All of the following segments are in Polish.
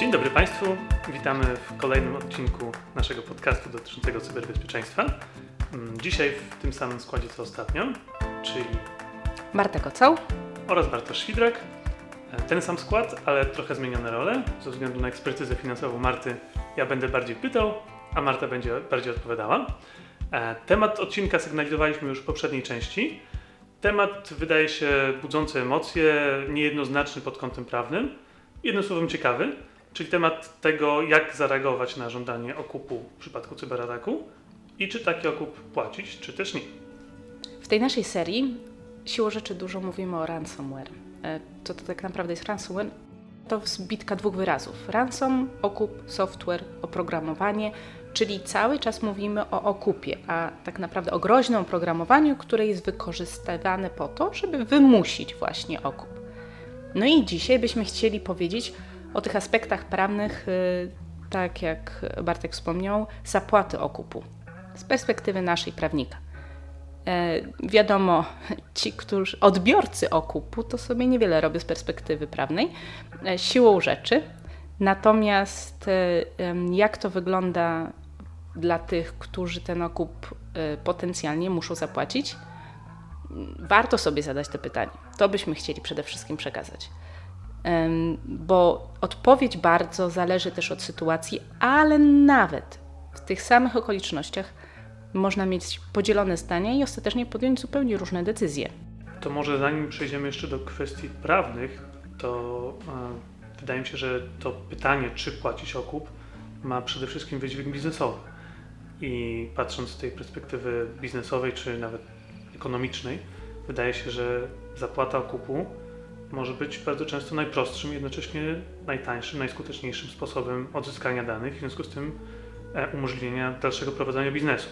Dzień dobry Państwu, witamy w kolejnym odcinku naszego podcastu dotyczącego cyberbezpieczeństwa. Mm, Dzisiaj w tym samym składzie co ostatnio, czyli Marta Kocoł. oraz Bartosz Świdrak. E, Ten sam skład, ale trochę zmienione role. Ze względu na ekspertyzę finansową Marty ja będę bardziej pytał, a Marta będzie bardziej odpowiadała. E, Temat odcinka sygnalizowaliśmy już w poprzedniej części. Temat wydaje się budzący emocje, niejednoznaczny pod kątem prawnym, jednym słowem ciekawy, czyli temat tego, jak zareagować na żądanie okupu w przypadku cyberataku i czy taki okup płacić, czy też nie. W tej naszej serii siłą rzeczy dużo mówimy o ransomware. E, Co to tak naprawdę jest ransomware? To zbitka dwóch wyrazów. Ransom, okup, software, oprogramowanie, czyli cały czas mówimy o okupie, a tak naprawdę o groźnym oprogramowaniu, które jest wykorzystywane po to, żeby wymusić właśnie okup. No i dzisiaj byśmy chcieli powiedzieć o tych aspektach prawnych, y, tak jak Bartek wspomniał, zapłaty okupu z perspektywy naszej prawnika. E, wiadomo, ci, którzy odbiorcy okupu, to sobie niewiele robią z perspektywy prawnej, e, siłą rzeczy. Natomiast e, jak to wygląda dla tych, którzy ten okup potencjalnie muszą zapłacić? Warto sobie zadać to pytanie. To byśmy chcieli przede wszystkim przekazać. Bo odpowiedź bardzo zależy też od sytuacji, ale nawet w tych samych okolicznościach można mieć podzielone zdania i ostatecznie podjąć zupełnie różne decyzje. To może zanim przejdziemy jeszcze do kwestii prawnych, to e, wydaje mi się, że to pytanie, czy płacić okup, ma przede wszystkim wydźwięk biznesowy. I patrząc z tej perspektywy biznesowej, czy nawet ekonomicznej, wydaje się, że zapłata okupu może być bardzo często najprostszym, jednocześnie najtańszym, najskuteczniejszym sposobem odzyskania danych, w związku z tym e, umożliwienia dalszego prowadzenia biznesu.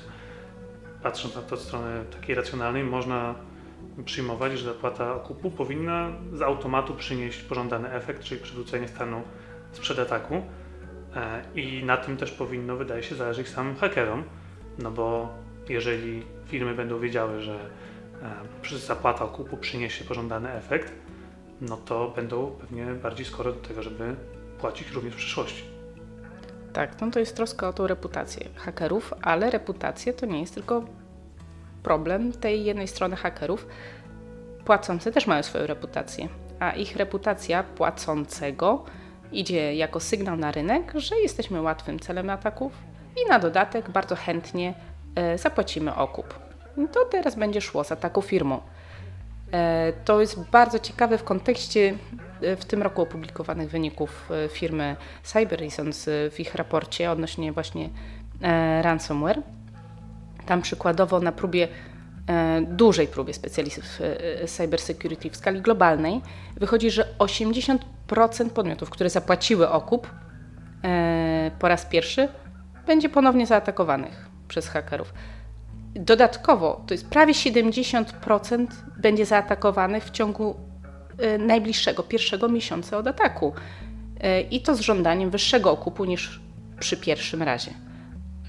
Patrząc na to od strony takiej racjonalnej, można przyjmować, że zapłata okupu powinna z automatu przynieść pożądany efekt, czyli przywrócenie stanu sprzed ataku. E, I na tym też powinno, wydaje się, zależeć samym hakerom, no bo jeżeli firmy będą wiedziały, że e, zapłata okupu przyniesie pożądany efekt, no to będą pewnie bardziej skore do tego, żeby płacić również w przyszłości. Tak, no to jest troska o tą reputację hakerów, ale reputacja to nie jest tylko problem tej jednej strony hakerów. Płacący też mają swoją reputację, a ich reputacja płacącego idzie jako sygnał na rynek, że jesteśmy łatwym celem ataków i na dodatek bardzo chętnie e, zapłacimy okup. To teraz będzie szło z ataku firmą. E, To jest bardzo ciekawe w kontekście e, w tym roku opublikowanych wyników e, firmy Cyber Reasons w ich raporcie odnośnie właśnie ransomware. Tam przykładowo na próbie, dużej próbie specjalistów e, cyber security w skali globalnej wychodzi, że 80% podmiotów, które zapłaciły okup po raz pierwszy, będzie ponownie zaatakowanych przez hakerów. Dodatkowo to jest prawie 70% będzie zaatakowanych w ciągu e, najbliższego pierwszego miesiąca od ataku. E, I to z żądaniem wyższego okupu niż przy pierwszym razie.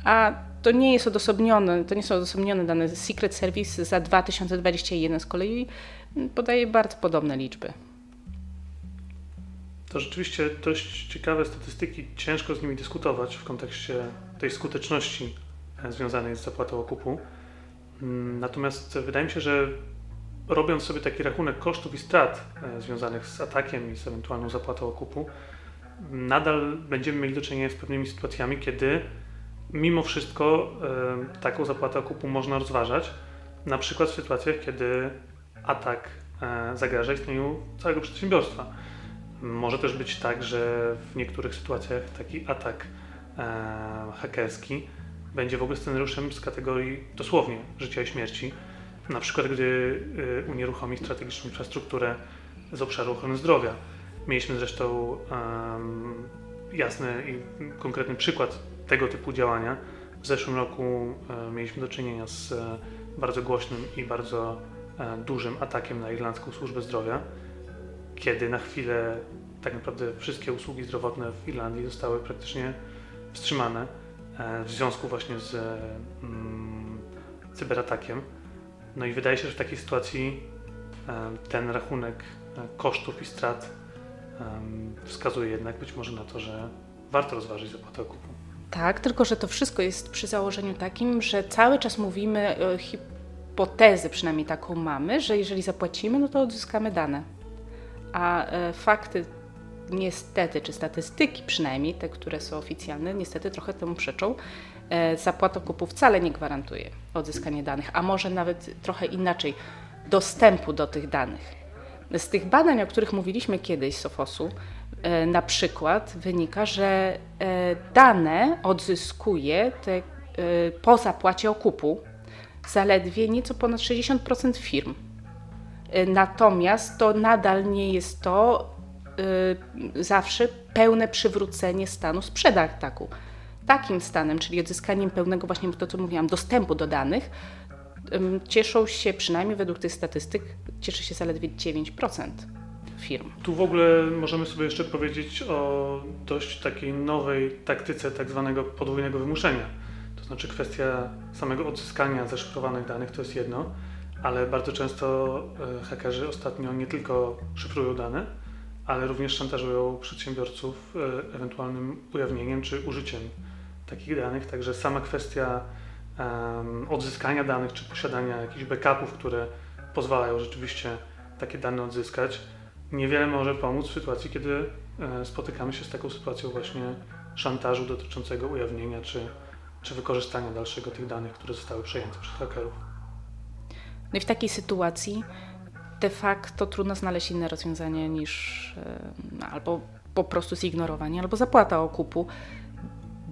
A to nie jest odosobnione, to nie są odosobnione dane Secret Service za 2021 z kolei podaje bardzo podobne liczby. To rzeczywiście dość ciekawe statystyki, ciężko z nimi dyskutować w kontekście tej skuteczności e, związanej z zapłatą okupu. Mm, Natomiast wydaje mi się, że robiąc sobie taki rachunek kosztów i strat e, związanych z atakiem i z ewentualną zapłatą okupu, nadal będziemy mieli do czynienia z pewnymi sytuacjami, kiedy mimo wszystko e, taką zapłatę okupu można rozważać. Na przykład w sytuacjach, kiedy atak e, zagraża istnieniu całego przedsiębiorstwa. Może też być tak, że w niektórych sytuacjach taki atak hakerski będzie w ogóle scenariuszem z kategorii dosłownie życia i śmierci. Na przykład, gdy y, unieruchomi strategiczną infrastrukturę z obszaru ochrony zdrowia. Mieliśmy zresztą em, jasny i konkretny przykład tego typu działania. W zeszłym roku e, mieliśmy do czynienia z e, bardzo głośnym i bardzo e, dużym atakiem na irlandzką służbę zdrowia, kiedy na chwilę tak naprawdę wszystkie usługi zdrowotne w Irlandii zostały praktycznie wstrzymane w związku właśnie z mm, cyberatakiem. No i wydaje się, że w takiej sytuacji e, ten rachunek e, kosztów i strat wskazuje jednak być może na to, że warto rozważyć zapłatę okupu. Tak, tylko że to wszystko jest przy założeniu takim, że cały czas mówimy o hipotezy, przynajmniej taką mamy, że jeżeli zapłacimy, no to odzyskamy dane. A e, fakty niestety, czy statystyki przynajmniej, te, które są oficjalne, niestety trochę temu przeczą. E, zapłata kupu wcale nie gwarantuje odzyskania danych, a może nawet trochę inaczej, dostępu do tych danych. Z tych badań, o których mówiliśmy kiedyś z Sofosu, e, na przykład wynika, że e, dane odzyskuje te, po zapłacie okupu zaledwie nieco ponad 60% firm. Natomiast to nadal nie jest to zawsze pełne przywrócenie stanu sprzed ataku. Takim stanem, czyli odzyskaniem pełnego, właśnie to co mówiłam, dostępu do danych, y, cieszą się, przynajmniej według tych statystyk, cieszy się zaledwie 9% firm. Tu w ogóle możemy sobie jeszcze powiedzieć o dość takiej nowej taktyce tak zwanego podwójnego wymuszenia. To znaczy kwestia samego odzyskania zaszyfrowanych danych to jest jedno, ale bardzo często e, hakerzy ostatnio nie tylko szyfrują dane, ale również szantażują przedsiębiorców e, ewentualnym ujawnieniem czy użyciem takich danych. Także sama kwestia odzyskania danych czy posiadania jakichś backupów, które pozwalają rzeczywiście takie dane odzyskać, niewiele może pomóc w sytuacji, kiedy e, spotykamy się z taką sytuacją właśnie szantażu dotyczącego ujawnienia czy, czy wykorzystania dalszego tych danych, które zostały przejęte przez hakerów. No i w takiej sytuacji de facto trudno znaleźć inne rozwiązanie niż albo po prostu zignorowanie, albo zapłata okupu,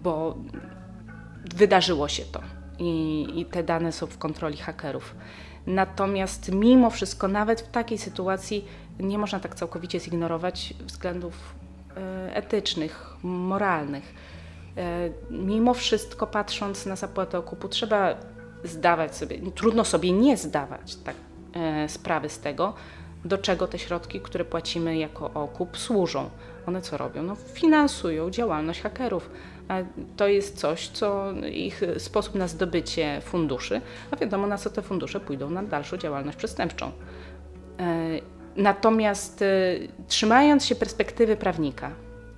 bo wydarzyło się to i, i te dane są w kontroli hakerów. Natomiast mimo wszystko, nawet w takiej sytuacji nie można tak całkowicie zignorować względów e, etycznych, moralnych. E, mimo wszystko, patrząc na zapłatę okupu, trzeba zdawać sobie, trudno sobie nie zdawać tak sprawy z tego, do czego te środki, które płacimy jako okup, służą. One co robią? No, finansują działalność hakerów. To jest coś, co ich sposób na zdobycie funduszy, a wiadomo na co te fundusze pójdą na dalszą działalność przestępczą. E, natomiast e, trzymając się perspektywy prawnika,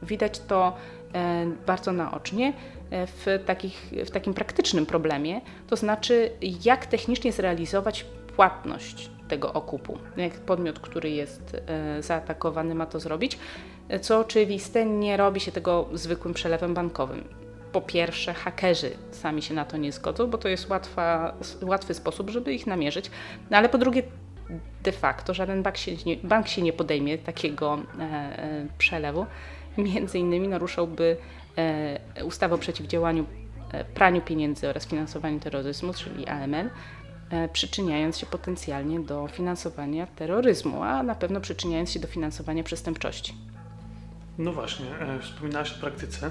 widać to bardzo naocznie w, takich, w takim praktycznym problemie, to znaczy jak technicznie zrealizować płatność tego okupu. Jak podmiot, który jest e, zaatakowany, ma to zrobić. Co oczywiste, nie robi się tego zwykłym przelewem bankowym. Po pierwsze, hakerzy sami się na to nie zgodzą, bo to jest łatwa, łatwy sposób, żeby ich namierzyć. No ale po drugie, de facto żaden bank się nie, bank się nie podejmie takiego e, e, przelewu. Między innymi naruszałby e, ustawę o przeciwdziałaniu e, praniu pieniędzy oraz finansowaniu terroryzmu, czyli AML, E, przyczyniając się potencjalnie do finansowania terroryzmu, a na pewno przyczyniając się do finansowania przestępczości. No właśnie, e, wspominałaś o praktyce.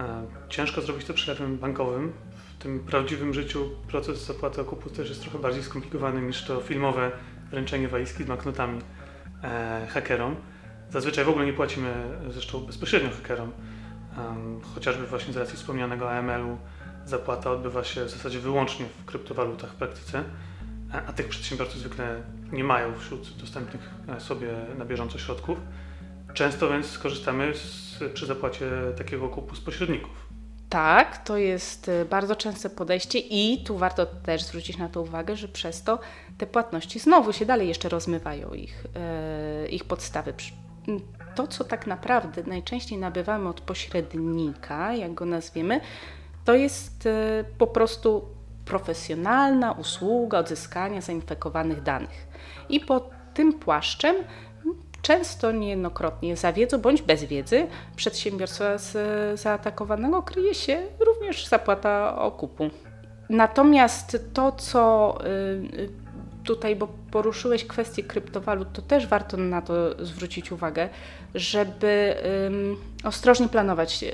E, ciężko zrobić to przelewem bankowym. W tym prawdziwym życiu proces zapłaty okupu też jest trochę bardziej skomplikowany niż to filmowe wręczenie walizki z banknotami hakerom. Zazwyczaj w ogóle nie płacimy zresztą bezpośrednio hakerom, chociażby właśnie z racji wspomnianego AML-u zapłata odbywa się w zasadzie wyłącznie w kryptowalutach w praktyce, a tych przedsiębiorcy zwykle nie mają wśród dostępnych e, sobie na bieżąco środków. Często więc skorzystamy z, przy zapłacie takiego kupu z pośredników. Tak, to jest e, bardzo częste podejście i tu warto też zwrócić na to uwagę, że przez to te płatności znowu się dalej jeszcze rozmywają ich, e, ich podstawy. To, co tak naprawdę najczęściej nabywamy od pośrednika, jak go nazwiemy, to jest e, po prostu profesjonalna usługa odzyskania zainfekowanych danych. I pod tym płaszczem często niejednokrotnie za wiedzą bądź bez wiedzy przedsiębiorstwa z, zaatakowanego kryje się również zapłata okupu. Natomiast to, co y, tutaj, bo poruszyłeś kwestię kryptowalut, to też warto na to zwrócić uwagę, żeby ostrożnie planować um,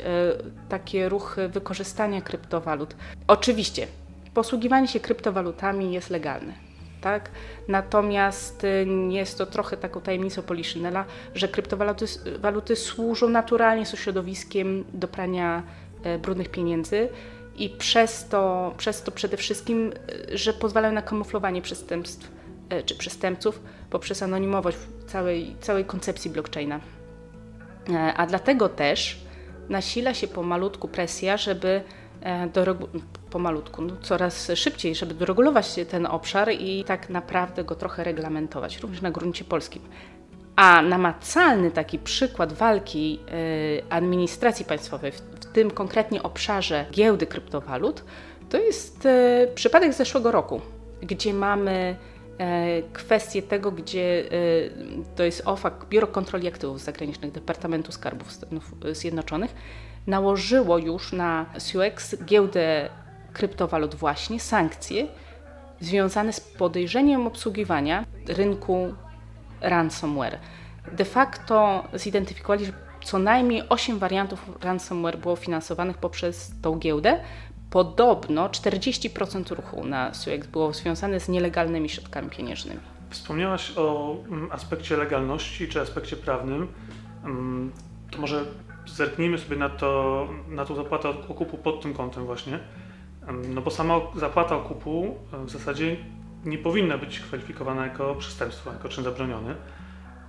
takie ruchy wykorzystania kryptowalut. Oczywiście, posługiwanie się kryptowalutami jest legalne. Tak? Natomiast y, jest to trochę taką tajemnicą Poliszynela, że kryptowaluty waluty służą naturalnie są środowiskiem do prania e, brudnych pieniędzy i przez to, przez to przede wszystkim, że pozwalają na kamuflowanie przestępstw czy przestępców poprzez anonimowość całej, całej koncepcji blockchaina. A dlatego też nasila się pomalutku presja, żeby pomalutku, no coraz szybciej, żeby doregulować ten obszar i tak naprawdę go trochę reglamentować, również na gruncie polskim. A namacalny taki przykład walki administracji państwowej, w, tym konkretnie obszarze giełdy kryptowalut, to jest przypadek z zeszłego roku, gdzie mamy kwestię tego, gdzie to jest OFAC, Biuro Kontroli Aktywów Zagranicznych Departamentu Skarbów Stanów Zjednoczonych, nałożyło już na SUX giełdę kryptowalut właśnie sankcje związane z podejrzeniem obsługiwania rynku ransomware. De facto zidentyfikowali, że co najmniej 8 wariantów ransomware było finansowanych poprzez tą giełdę. Podobno 40% ruchu na SUX było związane z nielegalnymi środkami pieniężnymi. Wspomniałaś o mm, aspekcie legalności czy aspekcie prawnym. Mm, to może zerknijmy sobie na, to, na tą zapłatę okupu pod tym kątem właśnie. No bo sama zapłata okupu w zasadzie nie powinna być kwalifikowana jako przestępstwo, jako czyn zabroniony.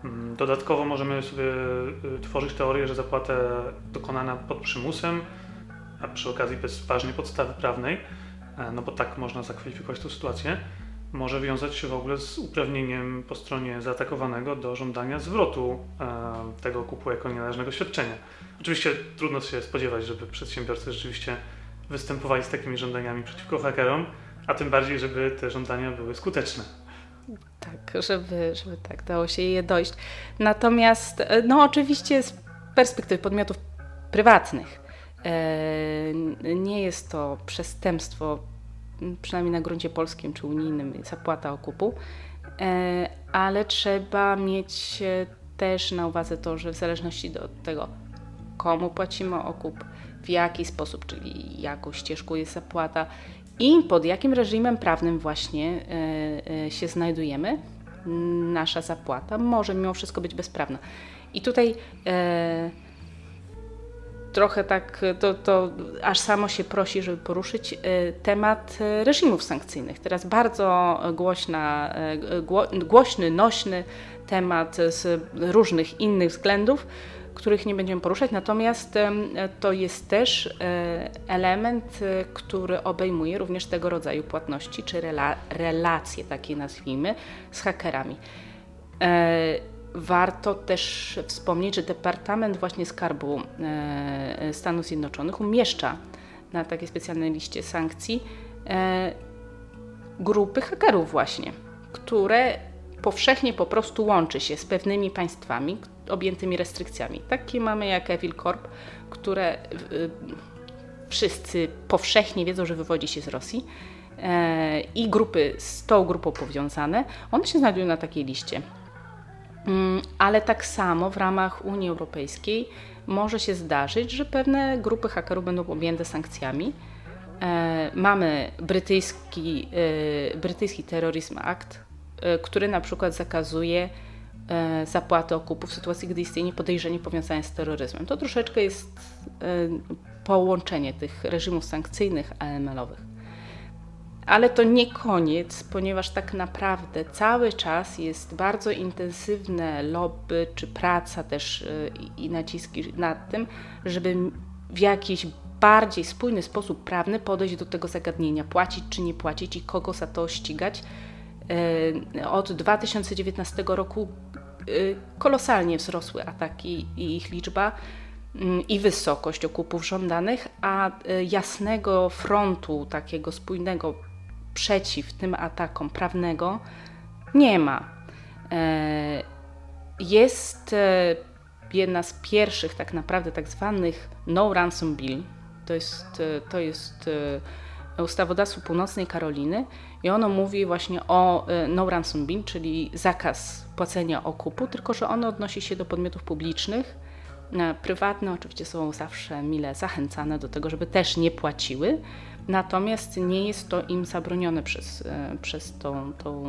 Mm, dodatkowo możemy sobie y, tworzyć teorię, że zapłata dokonana pod przymusem, a przy okazji bez ważnej podstawy prawnej, e, no bo tak można zakwalifikować tę sytuację, może wiązać się w ogóle z uprawnieniem po stronie zaatakowanego do żądania zwrotu e, tego okupu jako nienależnego świadczenia. Oczywiście trudno się spodziewać, żeby przedsiębiorcy rzeczywiście występowali z takimi żądaniami przeciwko hakerom, a tym bardziej, żeby te żądania były skuteczne. Tak, żeby, żeby tak dało się je dojść. Natomiast, e, no oczywiście z perspektywy podmiotów prywatnych nie jest to przestępstwo, przynajmniej na gruncie polskim czy unijnym, zapłata okupu, e, ale trzeba mieć też na uwadze to, że w zależności od tego, komu płacimy okup, w jaki sposób, czyli jaką ścieżką jest zapłata i pod jakim reżimem prawnym właśnie e, e, się znajdujemy, nasza zapłata może mimo wszystko być bezprawna. I tutaj e, trochę tak to, to aż samo się prosi, żeby poruszyć temat reżimów sankcyjnych. Teraz bardzo głośna, głośny, nośny temat z różnych innych względów których nie będziemy poruszać, natomiast to jest też e, element, e, który obejmuje również tego rodzaju płatności, czy rela relacje, takie nazwijmy, z hakerami. E, warto też wspomnieć, że Departament właśnie Skarbu Stanów Zjednoczonych umieszcza na takiej specjalnej liście sankcji grupy hakerów właśnie, które powszechnie po prostu łączy się z pewnymi państwami objętymi restrykcjami. Takie mamy jak Evil Corp, które y, wszyscy powszechnie wiedzą, że wywodzi się z Rosji e, i grupy z tą grupą powiązane, one się znajdują na takiej liście. Mm, ale tak samo w ramach Unii Europejskiej może się zdarzyć, że pewne grupy hakerów będą objęte sankcjami. E, mamy brytyjski, e, brytyjski Terrorism Act, E, który na przykład zakazuje zapłaty okupu w sytuacji, gdy istnieje podejrzenie powiązane z terroryzmem. To troszeczkę jest połączenie tych reżimów sankcyjnych AML-owych. Ale to nie koniec, ponieważ tak naprawdę cały czas jest bardzo intensywne lobby czy praca też i naciski nad tym, żeby w jakiś bardziej spójny sposób prawny podejść do tego zagadnienia, płacić czy nie płacić i kogo za to ścigać, E, od 2019 roku e, kolosalnie wzrosły ataki i ich liczba mm, i wysokość okupów żądanych, a jasnego frontu, takiego spójnego przeciw tym atakom prawnego nie ma. Jest jedna z pierwszych tak naprawdę tak zwanych no ransom bill. To jest, to jest ustawodawstwo Północnej Karoliny i ono mówi właśnie o no ransom bill, czyli zakaz płacenia okupu, tylko że ono odnosi się do podmiotów publicznych. Prywatne oczywiście są zawsze mile zachęcane do tego, żeby też nie płaciły, natomiast nie jest to im zabronione przez, y, przez to, to,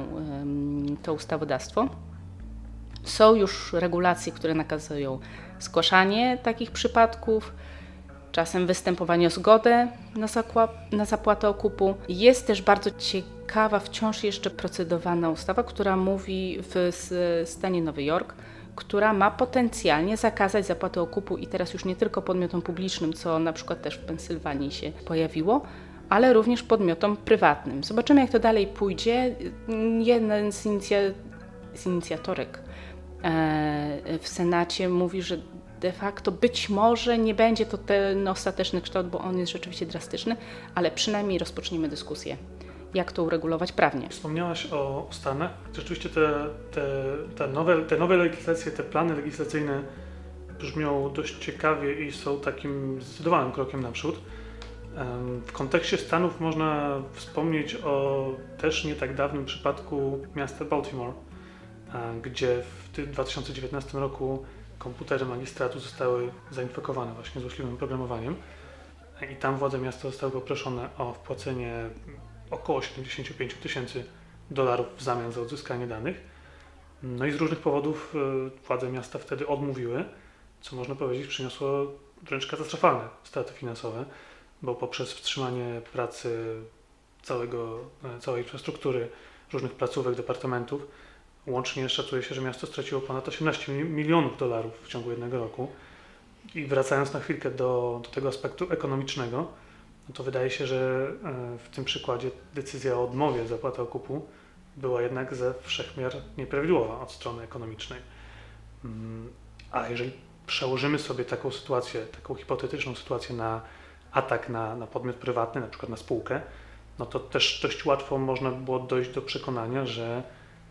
to ustawodawstwo. Są już regulacje, które nakazują zgłaszanie takich przypadków, czasem występowanie o zgodę na, na zapłatę okupu. Jest też bardzo ciekawa, wciąż jeszcze procedowana ustawa, która mówi w stanie Nowy Jork, która ma potencjalnie zakazać zapłaty okupu i teraz już nie tylko podmiotom publicznym, co na przykład też w Pensylwanii się pojawiło, ale również podmiotom prywatnym. Zobaczymy, jak to dalej pójdzie. Jeden z, inicja- z inicjatorek e, w Senacie mówi, że de facto być może nie będzie to ten ostateczny kształt, bo on jest rzeczywiście drastyczny, ale przynajmniej rozpoczniemy dyskusję, jak to uregulować prawnie. Wspomniałaś o Stanach. Rzeczywiście te, te, te, nowe, te nowe legislacje, te plany legislacyjne brzmią dość ciekawie i są takim zdecydowanym krokiem naprzód. W kontekście Stanów można wspomnieć o też nie tak dawnym przypadku miasta Baltimore, gdzie w 2019 roku komputery magistratu zostały zainfekowane właśnie złośliwym programowaniem i tam władze miasta zostały poproszone o wpłacenie około 75 tysięcy dolarów w zamian za odzyskanie danych. No i z różnych powodów e, władze miasta wtedy odmówiły, co można powiedzieć przyniosło wręcz katastrofalne straty finansowe, bo poprzez wstrzymanie pracy całego, e, całej infrastruktury różnych placówek, departamentów, Łącznie szacuje się, że miasto straciło ponad 18 milionów dolarów w ciągu jednego roku. I wracając na chwilkę do, do tego aspektu ekonomicznego, no to wydaje się, że e, w tym przykładzie decyzja o odmowie zapłaty okupu była jednak ze wszechmiar nieprawidłowa od strony ekonomicznej. Mm, a jeżeli przełożymy sobie taką sytuację, taką hipotetyczną sytuację na atak na, na podmiot prywatny, na przykład na spółkę, no to też dość łatwo można było dojść do przekonania, że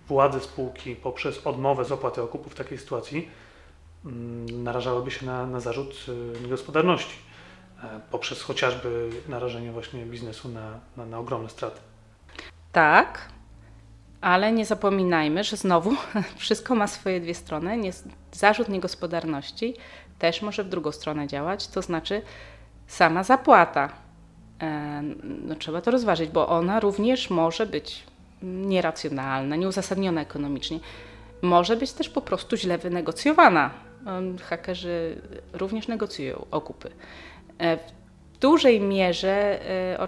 władze spółki poprzez odmowę z opłaty okupu w takiej sytuacji mm, narażałyby się na, na zarzut y, niegospodarności e, poprzez chociażby narażenie właśnie biznesu na, na, na ogromne straty. Tak, ale nie zapominajmy, że znowu wszystko ma swoje dwie strony. Nie, zarzut niegospodarności też może w drugą stronę działać, to znaczy sama zapłata. E, no, trzeba to rozważyć, bo ona również może być nieracjonalna, nieuzasadniona ekonomicznie. Może być też po prostu źle wynegocjowana. Hakerzy również negocjują okupy. E, w dużej mierze e,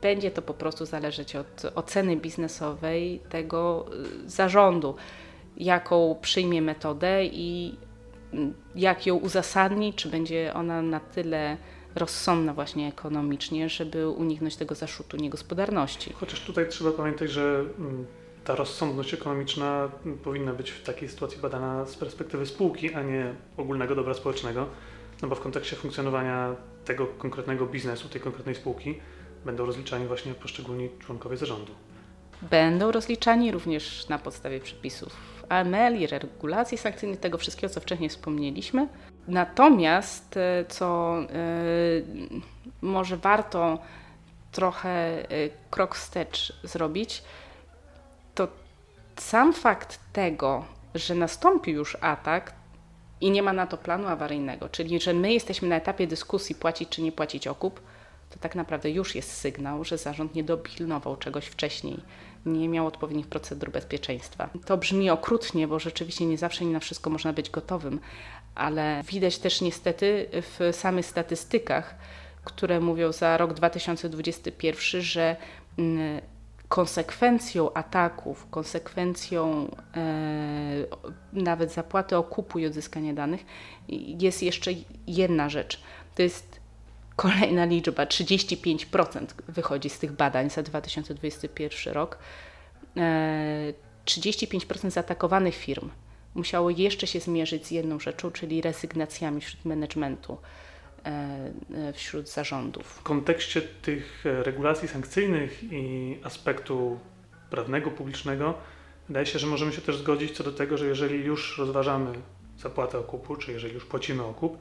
będzie to po prostu zależeć od oceny biznesowej tego zarządu, jaką przyjmie metodę i jak ją uzasadni, czy będzie ona na tyle rozsądna właśnie ekonomicznie, żeby uniknąć tego zaszutu niegospodarności. Chociaż tutaj trzeba pamiętać, że mm, ta rozsądność ekonomiczna powinna być w takiej sytuacji badana z perspektywy spółki, a nie ogólnego dobra społecznego, no bo w kontekście funkcjonowania tego konkretnego biznesu, tej konkretnej spółki będą rozliczani właśnie poszczególni członkowie zarządu. Będą rozliczani również na podstawie przepisów AML i regulacji sankcyjnych, tego wszystkiego, co wcześniej wspomnieliśmy. Natomiast, e, co e, może warto trochę e, krok wstecz zrobić, to sam fakt tego, że nastąpił już atak i nie ma na to planu awaryjnego, czyli że my jesteśmy na etapie dyskusji płacić czy nie płacić okup, to tak naprawdę już jest sygnał, że zarząd nie dopilnował czegoś wcześniej, nie miał odpowiednich procedur bezpieczeństwa. To brzmi okrutnie, bo rzeczywiście nie zawsze nie na wszystko można być gotowym, ale widać też niestety w samych statystykach, które mówią za rok 2021, że mm, konsekwencją ataków, konsekwencją e, nawet zapłaty okupu i odzyskania danych jest jeszcze jedna rzecz. To jest kolejna liczba, 35% wychodzi z tych badań za 2021 rok. 35% e, zaatakowanych firm musiało jeszcze się zmierzyć z jedną rzeczą, czyli rezygnacjami wśród managementu, e, e, wśród zarządów. W kontekście tych regulacji sankcyjnych i aspektu prawnego, publicznego, wydaje się, że możemy się też zgodzić co do tego, że jeżeli już rozważamy zapłatę okupu, czy jeżeli już płacimy okup,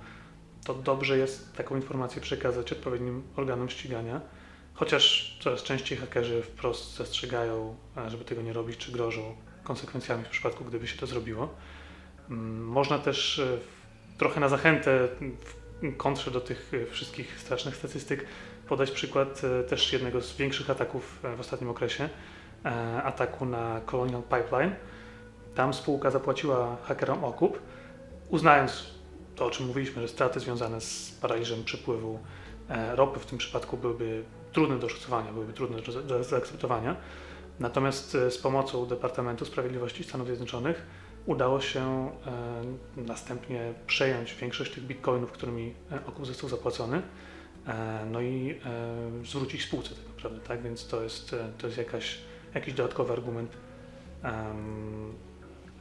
to dobrze jest taką informację przekazać odpowiednim organom ścigania. Chociaż coraz częściej hakerzy wprost zastrzegają, żeby tego nie robić, czy grożą konsekwencjami w przypadku, gdyby się to zrobiło. Mm, można też e, trochę na zachętę w kontrze do tych e, wszystkich strasznych statystyk podać przykład e, też jednego z większych ataków w ostatnim okresie, ataku na Colonial Pipeline. Tam spółka zapłaciła hakerom okup, uznając to, o czym mówiliśmy, że straty związane z paraliżem przepływu ropy w tym przypadku byłyby trudne do oszacowania, byłyby trudne do zaakceptowania. Natomiast z pomocą Departamentu Sprawiedliwości Stanów Zjednoczonych udało się e, następnie przejąć większość tych bitcoinów, którymi e, okup został zapłacony, e, no i e, zwrócić spółce tak naprawdę, tak? Więc to jest, e, to jest jakaś, jakiś dodatkowy argument,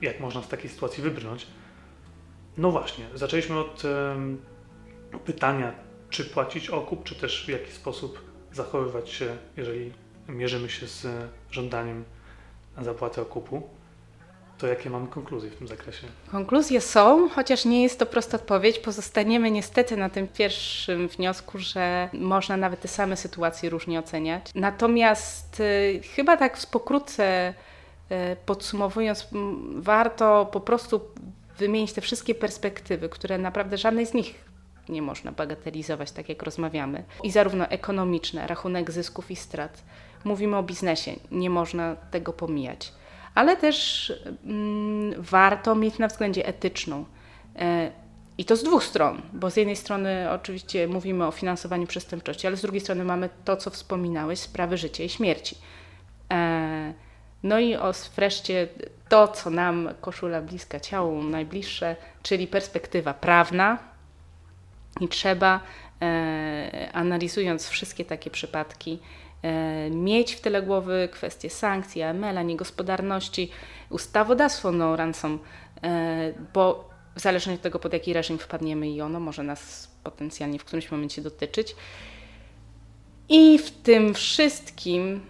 jak można z takiej sytuacji wybrnąć. No właśnie, zaczęliśmy od pytania, czy płacić okup, czy też w jaki sposób zachowywać się, jeżeli mierzymy się z żądaniem zapłaty okupu. To jakie mamy konkluzje w tym zakresie? Konkluzje są, chociaż nie jest to prosta odpowiedź. Pozostaniemy niestety na tym pierwszym wniosku, że można nawet te same sytuacje różnie oceniać. Natomiast y, chyba tak w pokrótce y, podsumowując, m, warto po prostu wymienić te wszystkie perspektywy, które naprawdę żadnej z nich nie można bagatelizować, tak jak rozmawiamy. I zarówno ekonomiczne, rachunek zysków i strat. Mówimy o biznesie, nie można tego pomijać. Ale też mm, warto mieć na względzie etyczną. E, I to z dwóch stron, bo z jednej strony oczywiście mówimy o finansowaniu przestępczości, ale z drugiej strony mamy to, co wspominałeś, sprawy życia i śmierci. E, no i o, wreszcie to, co nam koszula bliska ciału najbliższe, czyli perspektywa prawna. I trzeba, e, analizując wszystkie takie przypadki, e, mieć w tyle głowy kwestie sankcji, AML-a, niegospodarności, ustawodawstwo no ransom, e, bo w zależności od tego, pod jaki reżim wpadniemy i ono może nas potencjalnie w którymś momencie dotyczyć. I w tym wszystkim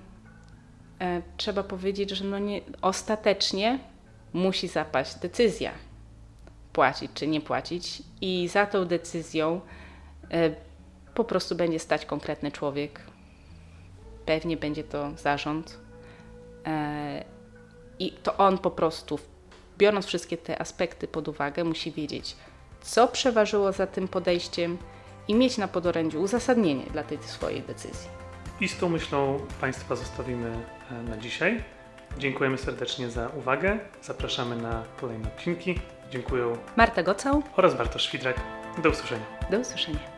trzeba powiedzieć, że no nie, ostatecznie musi zapaść decyzja, płacić czy nie płacić, i za tą decyzją e, po prostu będzie stać konkretny człowiek. Pewnie będzie to zarząd. E, I to on po prostu, biorąc wszystkie te aspekty pod uwagę, musi wiedzieć, co przeważyło za tym podejściem i mieć na podorędziu uzasadnienie dla tej swojej decyzji. I z tą myślą Państwa zostawimy e, na dzisiaj. Dziękujemy serdecznie za uwagę. Zapraszamy na kolejne odcinki. Dziękuję Marta Gocał, oraz Bartosz Świdrak. Do usłyszenia. do usłyszenia.